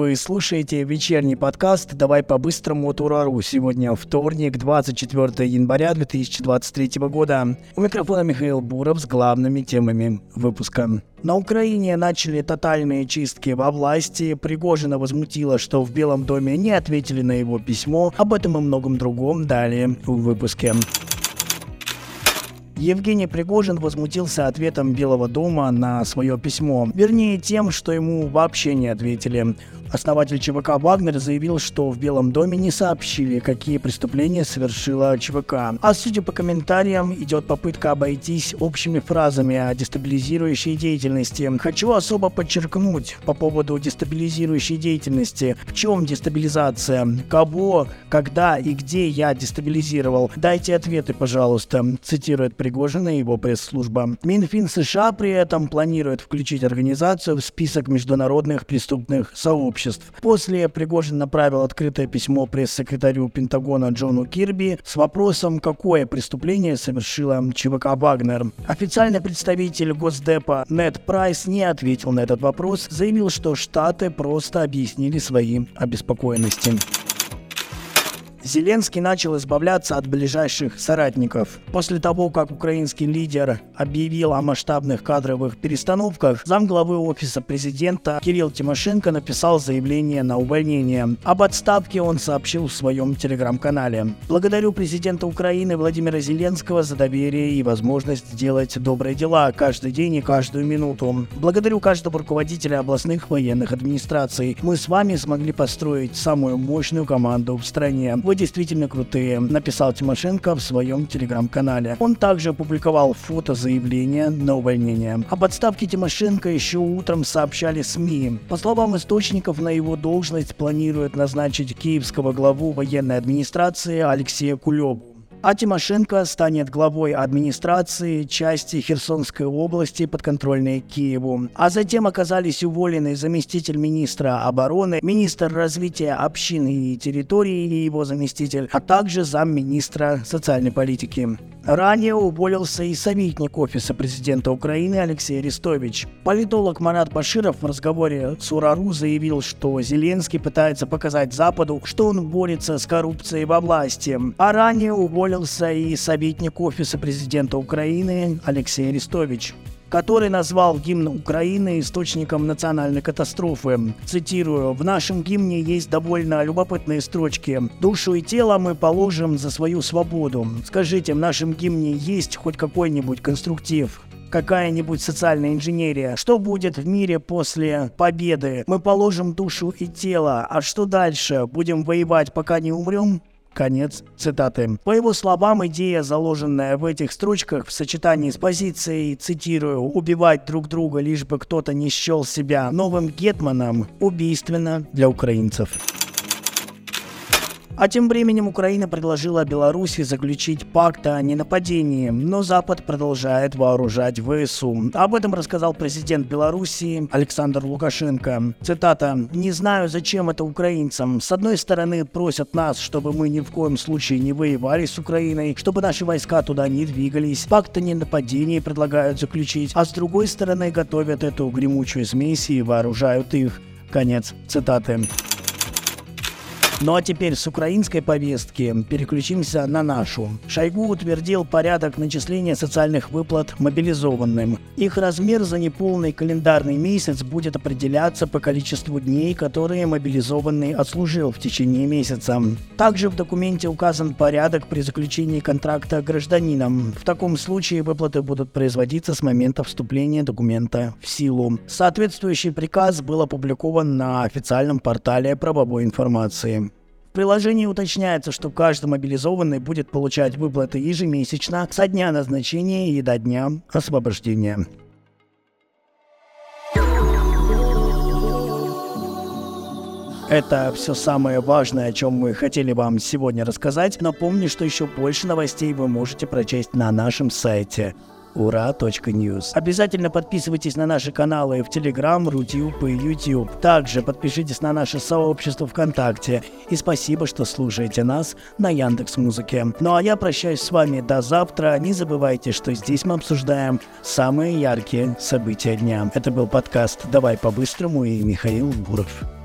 Вы слушаете вечерний подкаст «Давай по-быстрому Турару». Сегодня вторник, 24 января 2023 года. У микрофона Михаил Буров с главными темами выпуска. На Украине начали тотальные чистки во власти. Пригожина возмутила, что в Белом доме не ответили на его письмо. Об этом и многом другом далее в выпуске. Евгений Пригожин возмутился ответом Белого дома на свое письмо. Вернее, тем, что ему вообще не ответили. Основатель ЧВК Вагнер заявил, что в Белом доме не сообщили, какие преступления совершила ЧВК. А судя по комментариям, идет попытка обойтись общими фразами о дестабилизирующей деятельности. Хочу особо подчеркнуть по поводу дестабилизирующей деятельности. В чем дестабилизация? Кого, когда и где я дестабилизировал? Дайте ответы, пожалуйста, цитирует Пригожина и его пресс-служба. Минфин США при этом планирует включить организацию в список международных преступных сообществ обществ. После Пригожин направил открытое письмо пресс-секретарю Пентагона Джону Кирби с вопросом, какое преступление совершила ЧВК «Вагнер». Официальный представитель Госдепа Нед Прайс не ответил на этот вопрос, заявил, что Штаты просто объяснили свои обеспокоенности. Зеленский начал избавляться от ближайших соратников. После того, как украинский лидер объявил о масштабных кадровых перестановках, замглавы офиса президента Кирилл Тимошенко написал заявление на увольнение. Об отставке он сообщил в своем телеграм-канале. Благодарю президента Украины Владимира Зеленского за доверие и возможность делать добрые дела каждый день и каждую минуту. Благодарю каждого руководителя областных военных администраций. Мы с вами смогли построить самую мощную команду в стране. Вы действительно крутые, написал Тимошенко в своем телеграм-канале. Он также опубликовал фото заявления на увольнение. Об отставке Тимошенко еще утром сообщали СМИ. По словам источников, на его должность планируют назначить киевского главу военной администрации Алексея Кулебу а Тимошенко станет главой администрации части Херсонской области, подконтрольной Киеву. А затем оказались уволены заместитель министра обороны, министр развития общины и территории и его заместитель, а также замминистра социальной политики. Ранее уволился и советник Офиса президента Украины Алексей Арестович. Политолог Марат Баширов в разговоре с Урару заявил, что Зеленский пытается показать Западу, что он борется с коррупцией во власти. А ранее уволился и советник Офиса президента Украины Алексей Арестович который назвал гимн Украины источником национальной катастрофы. Цитирую, «В нашем гимне есть довольно любопытные строчки. Душу и тело мы положим за свою свободу. Скажите, в нашем гимне есть хоть какой-нибудь конструктив?» какая-нибудь социальная инженерия. Что будет в мире после победы? Мы положим душу и тело. А что дальше? Будем воевать, пока не умрем? Конец цитаты. По его словам, идея, заложенная в этих строчках в сочетании с позицией, цитирую, «убивать друг друга, лишь бы кто-то не счел себя новым гетманом, убийственна для украинцев». А тем временем Украина предложила Беларуси заключить пакт о ненападении, но Запад продолжает вооружать ВСУ. Об этом рассказал президент Беларуси Александр Лукашенко. Цитата. «Не знаю, зачем это украинцам. С одной стороны, просят нас, чтобы мы ни в коем случае не воевали с Украиной, чтобы наши войска туда не двигались. Пакт о ненападении предлагают заключить, а с другой стороны, готовят эту гремучую смесь и вооружают их». Конец цитаты. Ну а теперь с украинской повестки переключимся на нашу. Шойгу утвердил порядок начисления социальных выплат мобилизованным. Их размер за неполный календарный месяц будет определяться по количеству дней, которые мобилизованный отслужил в течение месяца. Также в документе указан порядок при заключении контракта гражданином. В таком случае выплаты будут производиться с момента вступления документа в силу. Соответствующий приказ был опубликован на официальном портале правовой информации. В приложении уточняется, что каждый мобилизованный будет получать выплаты ежемесячно со дня назначения и до дня освобождения. Это все самое важное, о чем мы хотели вам сегодня рассказать. Напомню, что еще больше новостей вы можете прочесть на нашем сайте ура.ньюс. Обязательно подписывайтесь на наши каналы в Telegram, Рутюб и YouTube. Также подпишитесь на наше сообщество ВКонтакте. И спасибо, что слушаете нас на Яндекс Музыке. Ну а я прощаюсь с вами до завтра. Не забывайте, что здесь мы обсуждаем самые яркие события дня. Это был подкаст «Давай по-быстрому» и Михаил Буров.